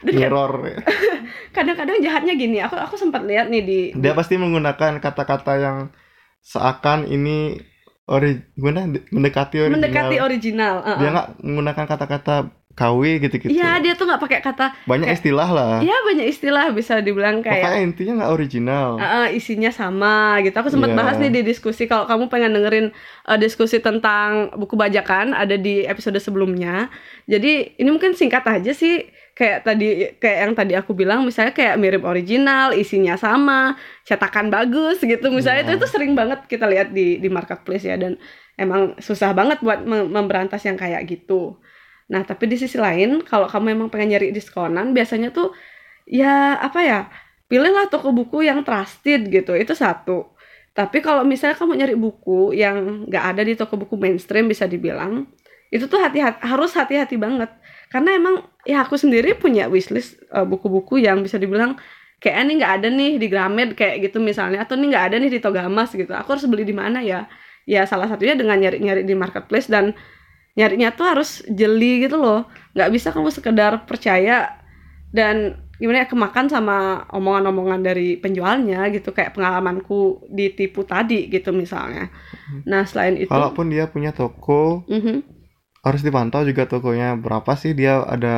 Dan Mirror. kadang-kadang jahatnya gini aku aku sempat lihat nih di Dia pasti menggunakan kata-kata yang seakan ini ori gimana mendekati original. mendekati original uh-uh. Dia nggak menggunakan kata-kata KW gitu-gitu. Iya, dia tuh nggak pakai kata. Banyak kayak- istilah lah. Iya banyak istilah bisa dibilang kayak. Makanya intinya nggak original. Uh, uh, isinya sama gitu. Aku sempat Iya. bahas nih di diskusi kalau kamu pengen dengerin uh, diskusi tentang buku bajakan ada di episode sebelumnya. Jadi ini mungkin singkat aja sih kayak tadi kayak yang tadi aku bilang misalnya kayak mirip original, isinya sama, cetakan bagus gitu. Misalnya Iya. itu itu sering banget kita lihat di di marketplace ya dan emang susah banget buat mem- memberantas yang kayak gitu. Nah, tapi di sisi lain kalau kamu emang pengen nyari diskonan biasanya tuh ya apa ya? pilihlah toko buku yang trusted gitu itu satu tapi kalau misalnya kamu nyari buku yang nggak ada di toko buku mainstream bisa dibilang itu tuh hati-hati harus hati-hati banget karena emang ya aku sendiri punya wishlist uh, buku-buku yang bisa dibilang kayak ini nggak ada nih di Gramed kayak gitu misalnya atau ini nggak ada nih di Togamas gitu. Aku harus beli di mana ya? Ya salah satunya dengan nyari-nyari di marketplace dan nyarinya tuh harus jeli gitu loh. Nggak bisa kamu sekedar percaya dan gimana ya kemakan sama omongan-omongan dari penjualnya gitu kayak pengalamanku ditipu tadi gitu misalnya. Nah selain itu Kalaupun dia punya toko, Mhm. Harus dipantau juga tokonya berapa sih dia ada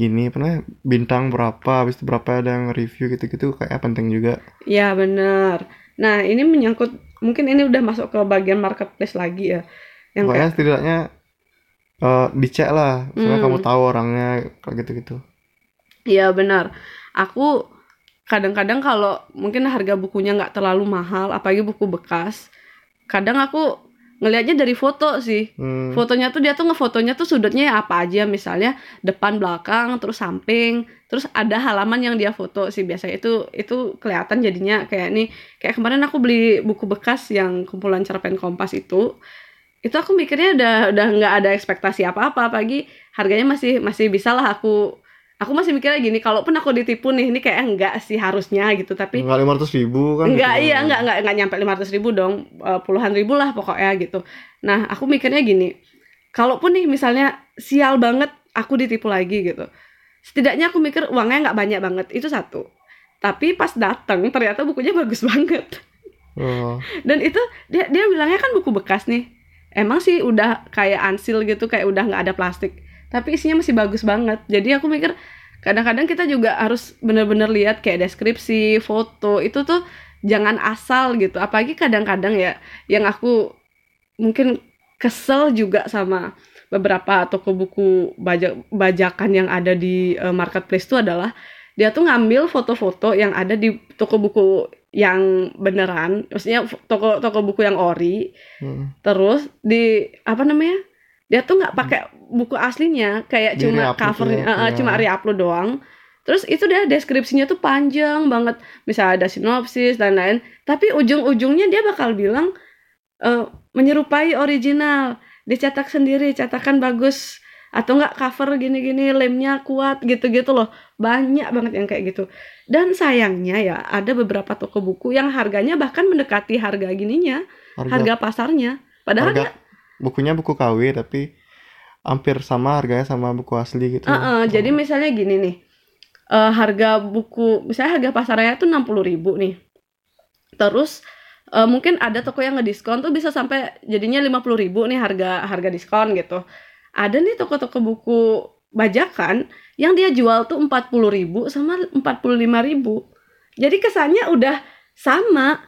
gini namanya bintang berapa, habis itu berapa ada yang review gitu-gitu kayak penting juga. ya bener nah ini menyangkut mungkin ini udah masuk ke bagian marketplace lagi ya yang Pokoknya kayak setidaknya eh, dicek lah, supaya Hmm. kamu tahu orangnya kayak gitu-gitu. Iya benar. Aku kadang-kadang kalau mungkin harga bukunya nggak terlalu mahal, apalagi buku bekas, kadang aku ngelihatnya dari foto sih. Hmm, Fotonya tuh dia tuh ngefotonya tuh sudutnya ya apa aja, misalnya depan, belakang, terus samping, terus ada halaman yang dia foto sih. Biasanya itu itu kelihatan jadinya kayak nih kayak kemarin aku beli buku bekas yang kumpulan cerpen Kompas itu. Itu aku mikirnya udah udah nggak ada ekspektasi apa-apa. Apalagi harganya masih masih bisa lah aku aku masih mikirnya gini kalaupun aku ditipu nih ini kayak enggak sih harusnya gitu tapi Enggak lima ratus ribu kan? Enggak, gitu. iya, enggak, enggak, enggak nyampe 500 ribu dong, Eh, puluhan ribu lah pokoknya gitu. Nah, aku mikirnya gini, kalaupun nih misalnya sial banget aku ditipu lagi gitu, setidaknya aku mikir uangnya nggak banyak banget, itu satu. Tapi pas datang ternyata bukunya bagus banget. Oh, Dan itu dia dia bilangnya kan buku bekas nih, emang sih udah kayak ansil gitu, kayak udah nggak ada plastik, tapi isinya masih bagus banget. Jadi aku mikir kadang-kadang kita juga harus bener-bener lihat kayak deskripsi, foto itu tuh jangan asal gitu. Apalagi kadang-kadang ya yang aku mungkin kesel juga sama beberapa toko buku bajak bajakan yang ada di eh, marketplace itu adalah dia tuh ngambil foto-foto yang ada di toko buku yang beneran, maksudnya toko toko buku yang ori, hmm. terus di apa namanya dia tuh nggak pakai buku aslinya kayak Di cuma ya, eh, eh, iya. cuma reupload doang. Terus itu dia deskripsinya tuh panjang banget. Misalnya ada sinopsis dan lain tapi ujung-ujungnya dia bakal bilang eh, menyerupai original. Dicetak sendiri cetakan bagus. Atau enggak cover gini-gini lemnya kuat gitu-gitu loh. Banyak banget yang kayak gitu. Dan sayangnya ya ada beberapa toko buku yang harganya bahkan mendekati harga gininya. Harga, harga pasarnya. Padahal harga bukunya buku KW tapi hampir sama harganya sama buku asli gitu. Heeh, jadi misalnya gini nih. eh, harga buku misalnya harga pasarnya tuh 60.000 ribu nih terus eh, mungkin ada toko yang ngediskon tuh bisa sampai jadinya 50.000 ribu nih harga harga diskon gitu ada nih toko-toko buku bajakan yang dia jual tuh 40.000 ribu sama 45.000 ribu jadi kesannya udah sama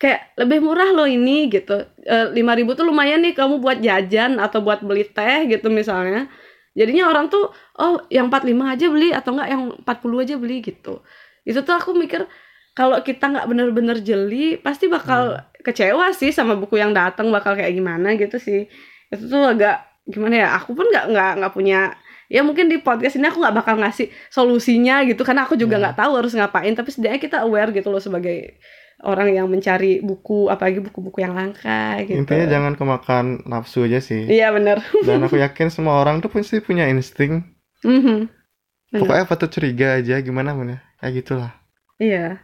kayak lebih murah loh ini gitu. Lima ribu tuh lumayan nih kamu buat jajan atau buat beli teh gitu misalnya. Jadinya orang tuh oh yang 45 aja beli atau enggak yang 40 aja beli gitu. Itu tuh aku mikir kalau kita nggak bener-bener jeli pasti bakal kecewa sih sama buku yang datang bakal kayak gimana gitu sih. Itu tuh agak gimana ya aku pun nggak nggak nggak punya ya mungkin di podcast ini aku nggak bakal ngasih solusinya gitu karena aku juga Hmm. nggak tahu harus ngapain tapi setidaknya kita aware gitu loh sebagai orang yang mencari buku apalagi buku-buku yang langka gitu Intinya jangan kemakan nafsu aja sih. iya bener Dan aku yakin semua orang tuh pasti punya insting. Mhm. Bener. Pokoknya patut curiga aja gimana mana. Kayak gitulah. iya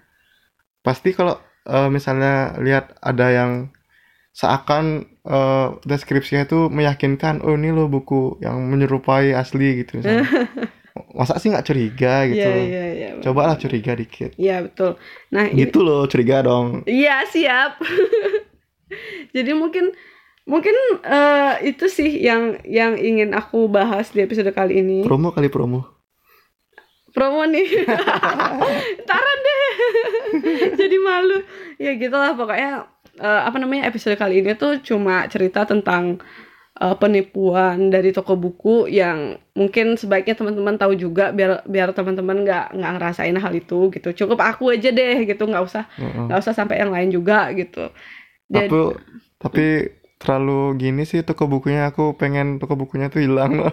Pasti kalau eh, misalnya lihat ada yang seakan eh, deskripsinya itu meyakinkan, oh ini loh buku yang menyerupai asli gitu misalnya. Masa sih nggak curiga gitu? iya iya iya Cobalah curiga dikit. iya betul nah Gitu loh curiga dong. Iya siap. Jadi mungkin mungkin eh, itu sih yang yang ingin aku bahas di episode kali ini. Promo kali promo. Promo nih. Taran deh. Jadi malu. Ya gitulah pokoknya eh, apa namanya episode kali ini tuh cuma cerita tentang eh, penipuan dari toko buku yang mungkin sebaiknya teman-teman tahu juga biar biar teman-teman nggak nggak ngerasain hal itu gitu. Cukup aku aja deh gitu nggak usah nggak usah sampai yang lain juga gitu. Jadi, Tapi tapi terlalu gini sih toko bukunya aku pengen toko bukunya tuh hilang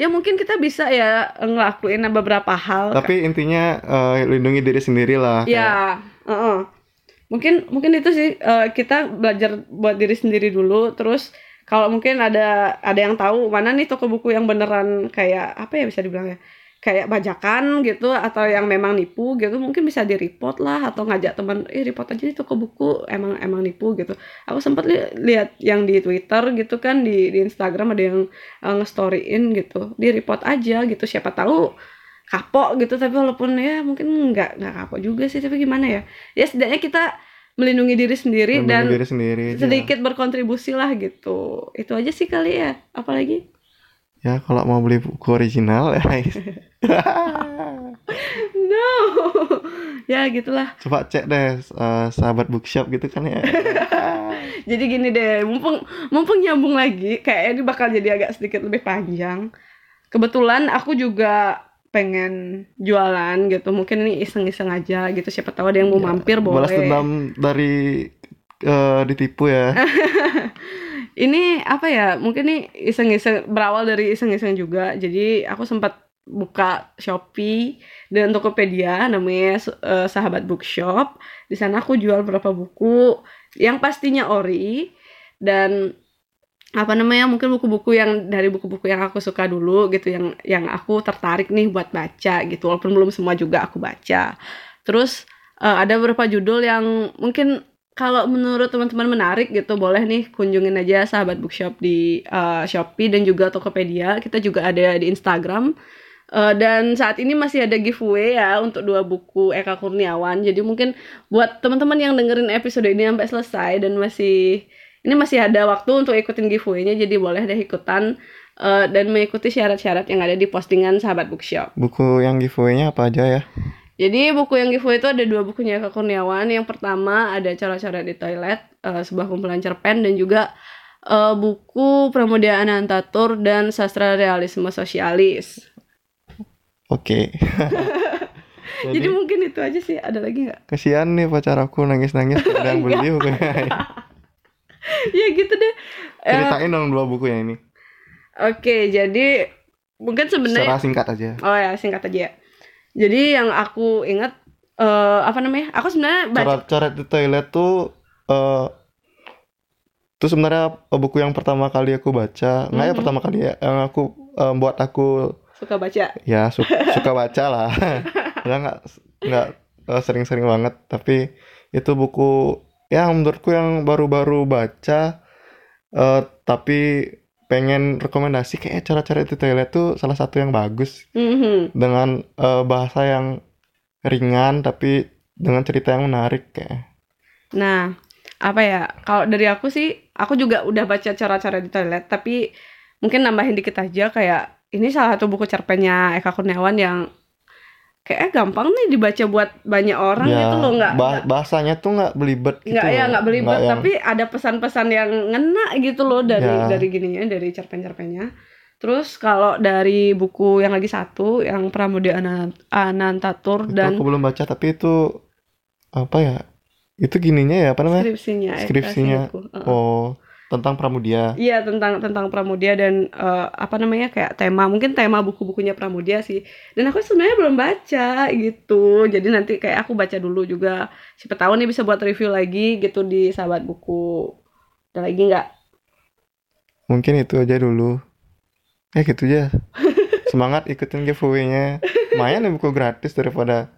ya mungkin kita bisa ya ngelakuin beberapa hal. Tapi intinya eh, lindungi diri sendiri lah. Ya, heeh. mungkin mungkin itu sih eh, kita belajar buat diri sendiri dulu. Terus kalau mungkin ada ada yang tahu mana nih toko buku yang beneran kayak apa ya bisa dibilang ya kayak bajakan gitu atau yang memang nipu gitu mungkin bisa di report lah atau ngajak teman eh report aja di toko buku emang emang nipu gitu. Aku sempat li- lihat yang di Twitter gitu kan di di Instagram ada yang uh, nge-storyin gitu di report aja gitu. Siapa tahu kapok gitu tapi walaupun ya mungkin nggak nggak kapok juga sih tapi gimana ya. Ya setidaknya kita melindungi diri sendiri lindungi dan diri sendiri aja. sedikit berkontribusi lah gitu. Itu aja sih kali ya apalagi? Ya kalau mau beli buku original ya no. Ya gitulah. Coba cek deh eh, sahabat bookshop gitu kan ya. jadi gini deh mumpung mumpung nyambung lagi kayak ini bakal jadi agak sedikit lebih panjang. Kebetulan aku juga pengen jualan gitu. Mungkin ini iseng-iseng aja gitu. Siapa tahu ada yang mau mampir boleh. Balas dendam dari eh, ditipu ya. ini apa ya? Mungkin nih iseng-iseng berawal dari iseng-iseng juga. Jadi aku sempat buka Shopee dan Tokopedia namanya eh, Sahabat Bookshop. Di sana aku jual beberapa buku. Yang pastinya ori dan apa namanya mungkin buku-buku yang dari buku-buku yang aku suka dulu gitu yang yang aku tertarik nih buat baca gitu walaupun belum semua juga aku baca. Terus eh, ada beberapa judul yang mungkin kalau menurut teman-teman menarik gitu boleh nih kunjungin aja sahabat bookshop di eh, Shopee dan juga Tokopedia. Kita juga ada di Instagram. Eh, dan saat ini masih ada giveaway ya untuk dua buku Eka Kurniawan. Jadi mungkin buat teman-teman yang dengerin episode ini sampai selesai dan masih ini masih ada waktu untuk ikutin giveaway-nya jadi boleh deh ikutan eh, dan mengikuti syarat-syarat yang ada di postingan sahabat bookshop Buku yang giveaway-nya apa aja ya? jadi buku yang giveaway itu ada dua bukunya Eka Kurniawan. Yang pertama ada cara-cara di toilet, eh, sebuah kumpulan cerpen dan juga eh, buku Pramudia Anantatur dan Sastra Realisme Sosialis. Oke. Jadi, Jadi, mungkin itu aja sih. Ada lagi nggak? kesian nih pacar aku nangis-nangis yang beli bukunya. ya gitu deh. Eh, Ceritain dong dua buku yang ini. Oke, jadi mungkin sebenarnya Secara singkat aja. oh ya singkat aja ya. Jadi yang aku ingat eh, apa namanya? Aku sebenarnya baca Cara cara di toilet tuh eh itu sebenarnya buku yang pertama kali aku baca. Nggak ya Mhm. pertama kali ya yang aku eh, buat aku suka baca. ya su- suka baca lah. ya nggak nggak eh, sering-sering banget tapi itu buku yang menurutku yang baru-baru baca eh, tapi pengen rekomendasi kayak cara-cara di toilet tuh salah satu yang bagus Mhm. dengan eh, bahasa yang ringan tapi dengan cerita yang menarik kayak. Nah, apa ya? Kalau dari aku sih, aku juga udah baca cara-cara di toilet, tapi mungkin nambahin dikit aja kayak ini salah satu buku cerpennya Eka Kurniawan yang kayaknya gampang nih dibaca buat banyak orang Ya, gitu loh, nggak bah- bahasanya tuh nggak belibet gitu. nggak ya nggak belibet, Nggak yang- tapi ada pesan-pesan yang ngena gitu loh dari Ya. dari gininya, dari cerpen-cerpennya. Terus kalau dari buku yang lagi satu, yang Pramudia Ana- Anantatur itu dan aku belum baca tapi itu apa ya? Itu gininya ya apa namanya? skripsinya, Eka Skripsinya. Sinuku. Heeh. Oh, tentang Pramudia. Iya tentang tentang Pramudia dan eh, apa namanya kayak tema mungkin tema buku-bukunya Pramudia sih dan aku sebenarnya belum baca gitu jadi nanti kayak aku baca dulu juga siapa tahu nih bisa buat review lagi gitu di sahabat buku ada lagi nggak Mungkin itu aja dulu. Eh gitu aja. Semangat ikutin giveaway-nya. Lumayan ya buku gratis daripada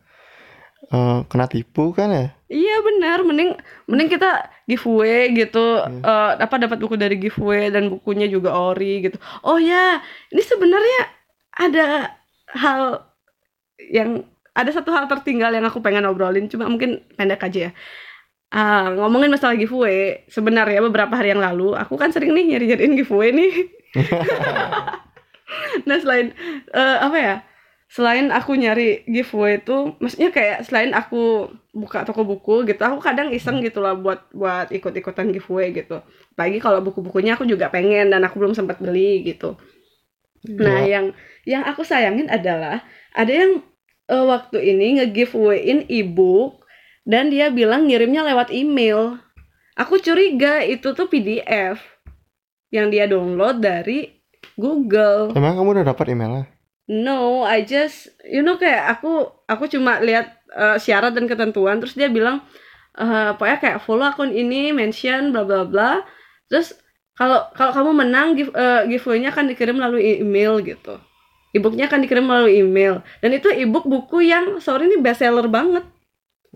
eh, kena tipu kan ya. iya benar. Mending mending kita giveaway gitu. Hmm. eh, apa dapat buku dari giveaway dan bukunya juga ori gitu. Oh ya ini sebenarnya ada hal yang ada satu hal tertinggal yang aku pengen obrolin. Cuma mungkin pendek aja ya. Ah, ngomongin masalah giveaway sebenarnya beberapa hari yang lalu aku kan sering nih nyari nyariin giveaway nih. Nah selain eh, apa ya selain aku nyari giveaway itu maksudnya kayak selain aku buka toko buku gitu aku kadang iseng gitu lah buat buat ikut-ikutan giveaway gitu pagi kalau buku-bukunya aku juga pengen dan aku belum sempat beli gitu nah Ya. yang yang aku sayangin adalah ada yang eh, waktu ini nge-giveawayin ebook dan dia bilang ngirimnya lewat email aku curiga itu tuh PDF yang dia download dari Google Emang kamu udah dapat emailnya? No, I just you know kayak aku aku cuma lihat uh, syarat dan ketentuan terus dia bilang eh pokoknya kayak follow akun ini, mention bla bla bla. Terus kalau kalau kamu menang give, eh, giveaway-nya akan dikirim melalui email gitu. E-booknya akan dikirim melalui email dan itu e-book buku yang sorry ini best seller banget.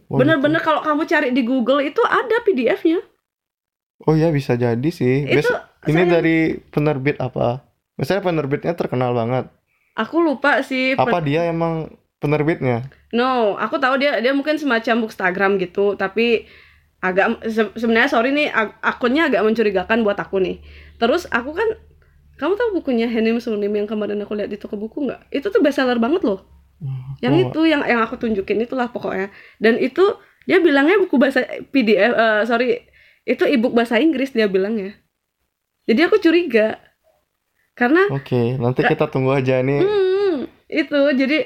Bener-bener kalau kamu cari di Google itu ada PDF-nya. gitu. Oh ya bisa jadi sih. Itu Biasa- ini dari penerbit apa? Misalnya penerbitnya terkenal banget. Aku lupa sih Apa dia emang penerbitnya? No, aku tahu dia dia mungkin semacam bookstagram gitu, tapi agak se- sebenarnya sorry nih ak- akunnya agak mencurigakan buat aku nih. Terus aku kan kamu tahu bukunya Henim Sunim yang kemarin aku lihat di toko buku nggak? Itu tuh bestseller banget loh. Yang Oh, itu yang yang aku tunjukin itulah pokoknya. Dan itu dia bilangnya buku bahasa PDF eh, sorry itu ebook bahasa Inggris dia bilangnya. Jadi aku curiga karena Oke, nanti kita tunggu aja nih. Hmm, itu jadi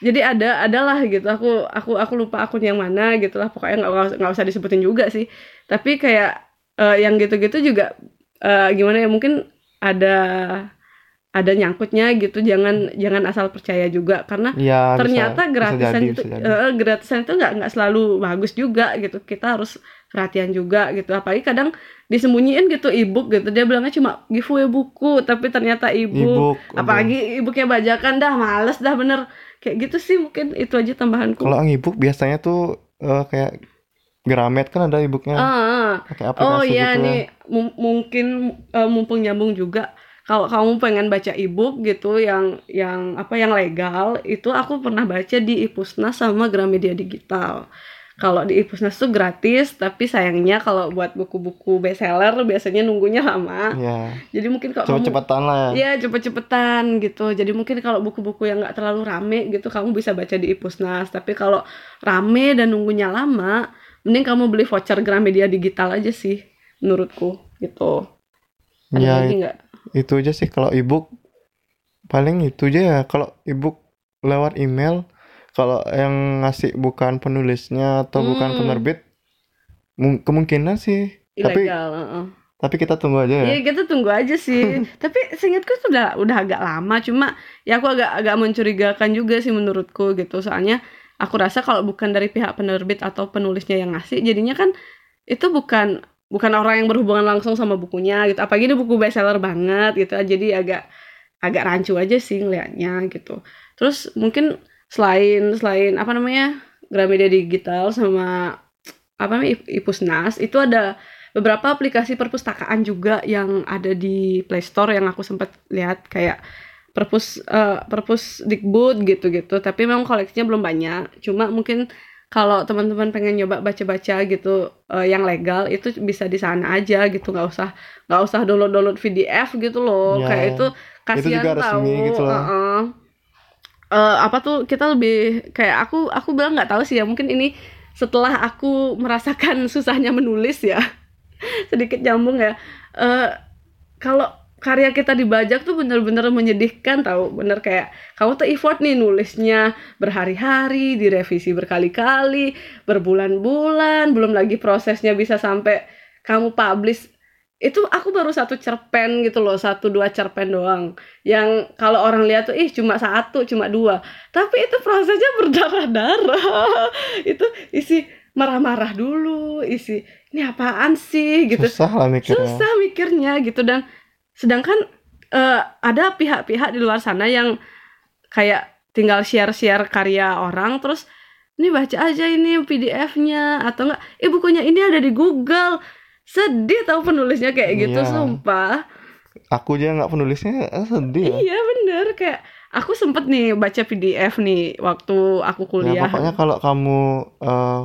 jadi ada adalah gitu. Aku aku aku lupa akun yang mana gitu lah. Pokoknya nggak nggak- usah disebutin juga sih. Tapi kayak eh, yang gitu-gitu juga eh, gimana ya mungkin ada ada nyangkutnya gitu. Jangan jangan asal percaya juga karena Ya, bisa- ternyata bisa gratisan jadi, itu bisa jadi. eh, gratisan itu nggak nggak selalu bagus juga gitu kita harus perhatian juga gitu apalagi kadang disembunyiin gitu ebook gitu dia bilangnya cuma giveaway buku tapi ternyata ebook Ebook. apalagi ebooknya bajakan dah males dah bener kayak gitu sih mungkin itu aja tambahanku Kalau ebook biasanya tuh eh, kayak Gramet kan ada ebooknya. Ah, ah. Pakai aplikasi oh iya gitu ya. nih mum- mungkin eh, mumpung nyambung juga kalau kamu pengen baca ebook gitu yang yang apa yang legal itu aku pernah baca di Ipusnas sama Gramedia Digital. Kalau di Ipusnas tuh gratis, tapi sayangnya kalau buat buku-buku bestseller biasanya nunggunya lama. Ya, Jadi mungkin kalau kamu cepet-cepetan lah ya. Iya cepet-cepetan gitu. Jadi mungkin kalau buku-buku yang nggak terlalu rame gitu kamu bisa baca di Ipusnas. Tapi kalau rame dan nunggunya lama, mending kamu beli voucher Gramedia digital aja sih, menurutku gitu. Ada Ya, lagi nggak? itu aja sih kalau ebook paling itu aja ya kalau ebook lewat email kalau yang ngasih bukan penulisnya atau bukan Hmm. penerbit mung- kemungkinan sih tapi Ilegal. heeh. tapi kita tunggu aja ya Iya kita tunggu aja sih. Tapi seingatku itu udah udah agak lama. Cuma ya aku agak agak mencurigakan juga sih menurutku gitu. Soalnya aku rasa kalau bukan dari pihak penerbit atau penulisnya yang ngasih, jadinya kan itu bukan bukan orang yang berhubungan langsung sama bukunya gitu. Apalagi ini buku bestseller banget gitu. Jadi agak agak rancu aja sih ngelihatnya gitu. Terus mungkin selain selain apa namanya Gramedia Digital sama apa namanya Ip- Ipusnas itu ada beberapa aplikasi perpustakaan juga yang ada di Play Store yang aku sempat lihat kayak perpus uh, perpus Dikbud gitu-gitu. Tapi memang koleksinya belum banyak. Cuma mungkin kalau teman-teman pengen nyoba baca-baca gitu uh, yang legal itu bisa di sana aja gitu. Nggak usah nggak usah download download PDF gitu loh. Ya, kayak itu kasihan juga tahu resmi gitu loh. uh-uh. Eh, apa tuh kita lebih kayak aku aku bilang nggak tahu sih ya mungkin ini setelah aku merasakan susahnya menulis ya sedikit nyambung ya. Eh, kalau karya kita dibajak tuh bener-bener menyedihkan tahu bener kayak kamu tuh effort nih nulisnya berhari-hari direvisi berkali-kali berbulan-bulan belum lagi prosesnya bisa sampai kamu publish itu aku baru satu cerpen gitu loh satu dua cerpen doang. Yang kalau orang lihat tuh ih cuma satu cuma dua. Tapi itu prosesnya berdarah-darah. Itu isi marah-marah dulu isi ini apaan sih? gitu. Susah lah mikirnya. Susah mikirnya gitu. Dan sedangkan eh, ada pihak-pihak di luar sana yang kayak tinggal share-share karya orang terus ini baca aja ini PDF-nya atau enggak. Eh bukunya ini ada di Google sedih tahu penulisnya kayak gitu Iya. sumpah. Aku aja nggak penulisnya eh, sedih ya. iya bener. Kayak aku sempet nih baca PDF nih waktu aku Ya, kuliah. pokoknya kalau kamu eh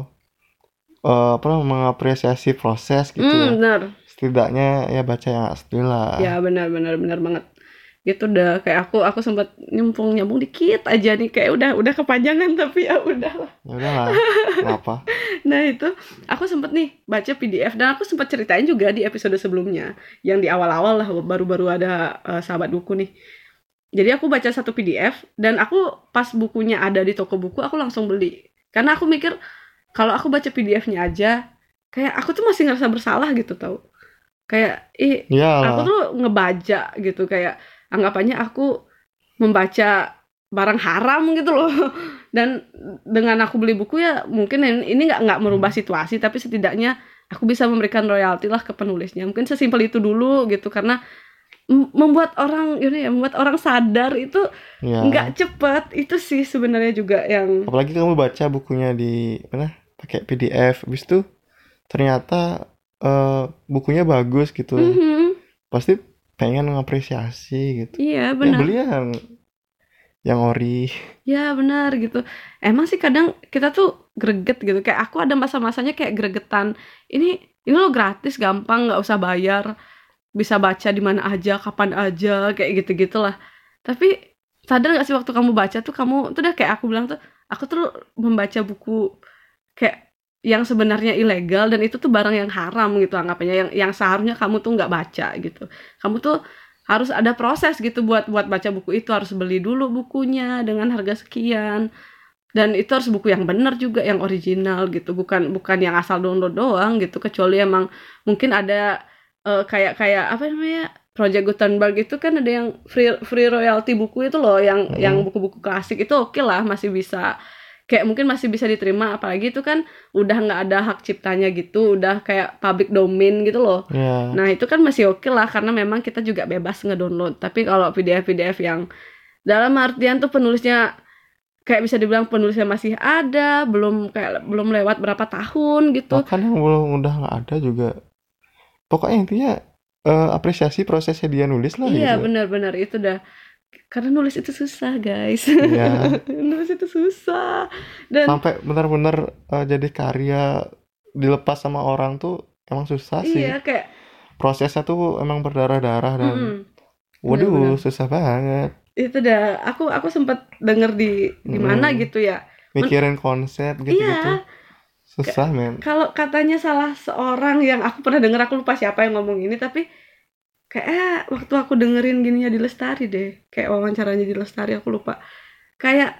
eh, apa mengapresiasi proses gitu hmm, ya bener. setidaknya ya baca yang asli lah. Ya benar benar benar banget gitu dah kayak aku aku sempat nyempung nyambung dikit aja nih kayak udah udah kepanjangan tapi ya udah ya udahlah nggak apa nah itu aku sempet nih baca PDF dan aku sempat ceritain juga di episode sebelumnya yang di awal-awal lah baru-baru ada eh, sahabat buku nih. Jadi aku baca satu PDF dan aku pas bukunya ada di toko buku aku langsung beli. Karena aku mikir kalau aku baca PDF-nya aja kayak aku tuh masih ngerasa bersalah gitu tau. Kayak ih Iyalah. aku tuh ngebaca gitu kayak anggapannya aku membaca barang haram gitu loh. Dan dengan aku beli buku ya mungkin ini nggak nggak merubah situasi tapi setidaknya aku bisa memberikan royalti lah ke penulisnya. Mungkin sesimpel itu dulu gitu karena membuat orang ini ya membuat orang sadar itu ya. nggak cepet itu sih sebenarnya juga yang apalagi kamu baca bukunya di mana pakai PDF habis itu ternyata eh, bukunya bagus gitu. Mhm, pasti pengen mengapresiasi gitu iya ya benar beli yang yang ori Ya benar gitu. Emang sih kadang kita tuh greget gitu. Kayak aku ada masa-masanya kayak gregetan. Ini ini lo gratis, gampang, nggak usah bayar. Bisa baca di mana aja, kapan aja, kayak gitu gitulah. Tapi sadar gak sih waktu kamu baca tuh kamu tuh udah kayak aku bilang tuh, aku tuh membaca buku kayak yang sebenarnya ilegal dan itu tuh barang yang haram gitu anggapannya yang yang seharusnya kamu tuh nggak baca gitu. Kamu tuh harus ada proses gitu buat buat baca buku itu harus beli dulu bukunya dengan harga sekian dan itu harus buku yang benar juga yang original gitu bukan bukan yang asal download doang gitu kecuali emang mungkin ada eh, kayak kayak apa namanya Project Gutenberg itu kan ada yang free free royalty buku itu loh yang Mm. yang buku-buku klasik itu oke lah masih bisa kayak mungkin masih bisa diterima apalagi itu kan udah nggak ada hak ciptanya gitu udah kayak public domain gitu loh. Ya Nah itu kan masih oke lah karena memang kita juga bebas ngedownload. Tapi kalau PDF-PDF yang dalam artian tuh penulisnya kayak bisa dibilang penulisnya masih ada, belum kayak belum lewat berapa tahun gitu. bahkan yang belum udah nggak ada juga. Pokoknya intinya eh, apresiasi prosesnya dia nulis lah iya gitu. benar-benar. Itu dah karena nulis itu susah guys. Iya. nulis itu susah dan sampai benar-benar eh, jadi karya dilepas sama orang tuh emang susah sih iya kayak prosesnya tuh emang berdarah-darah dan mm-mm. waduh Benar-benar. susah banget itu dah aku aku sempat denger di di mana Mm. gitu ya. mikirin konsep gitu-gitu Iya. susah men kalau katanya salah seorang yang aku pernah denger aku lupa siapa yang ngomong ini tapi kayak eh, waktu aku dengerin gininya di Lestari deh. Kayak wawancaranya di Lestari aku lupa. Kayak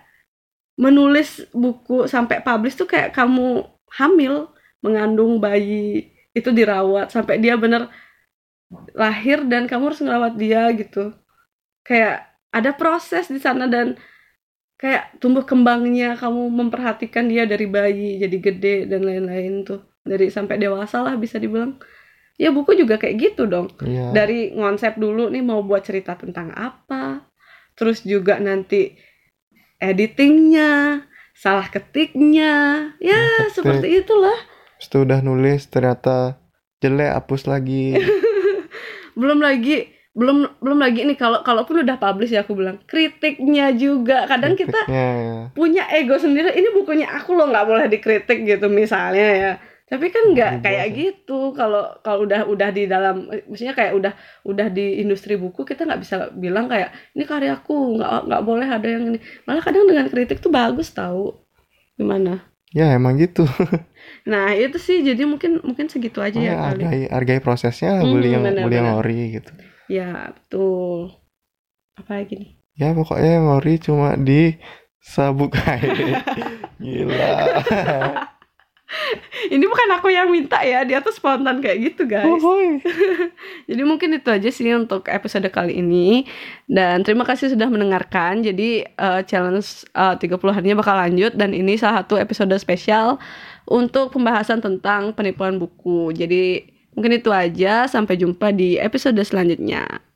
menulis buku sampai publish tuh kayak kamu hamil mengandung bayi itu dirawat sampai dia bener lahir dan kamu harus ngerawat dia gitu. Kayak ada proses di sana dan kayak tumbuh kembangnya kamu memperhatikan dia dari bayi jadi gede dan lain-lain tuh. Dari sampai dewasa lah bisa dibilang ya buku juga kayak gitu dong. Iya. Dari konsep dulu nih mau buat cerita tentang apa terus juga nanti editingnya salah ketiknya. Ya Ketik. seperti itulah. Terus udah nulis ternyata jelek hapus lagi. Belum lagi belum belum lagi nih kalau kalaupun udah publish ya aku bilang kritiknya juga. Kadang kita Kritiknya, ya. punya ego sendiri. Ini bukunya aku loh nggak boleh dikritik gitu misalnya ya tapi kan nggak kayak ya. gitu. Kalau kalau udah udah di dalam maksudnya kayak udah udah di industri buku kita nggak bisa bilang kayak ini karyaku nggak nggak boleh ada yang ini. Malah kadang dengan kritik tuh bagus tahu gimana? Ya emang gitu. Nah itu sih. Jadi mungkin mungkin segitu aja ya Makanya kali. hargai hargai prosesnya Hmm, beli yang benar, beli yang ori gitu. Ya betul. Apa lagi nih? Ya pokoknya ori cuma di sabuk air gila ini bukan aku yang minta ya dia tuh spontan kayak gitu guys Uhuy. Jadi mungkin itu aja sih untuk episode kali ini dan terima kasih sudah mendengarkan. Jadi eh, challenge eh, 30 harinya bakal lanjut dan ini salah satu episode spesial untuk pembahasan tentang penipuan buku. Jadi mungkin itu aja sampai jumpa di episode selanjutnya.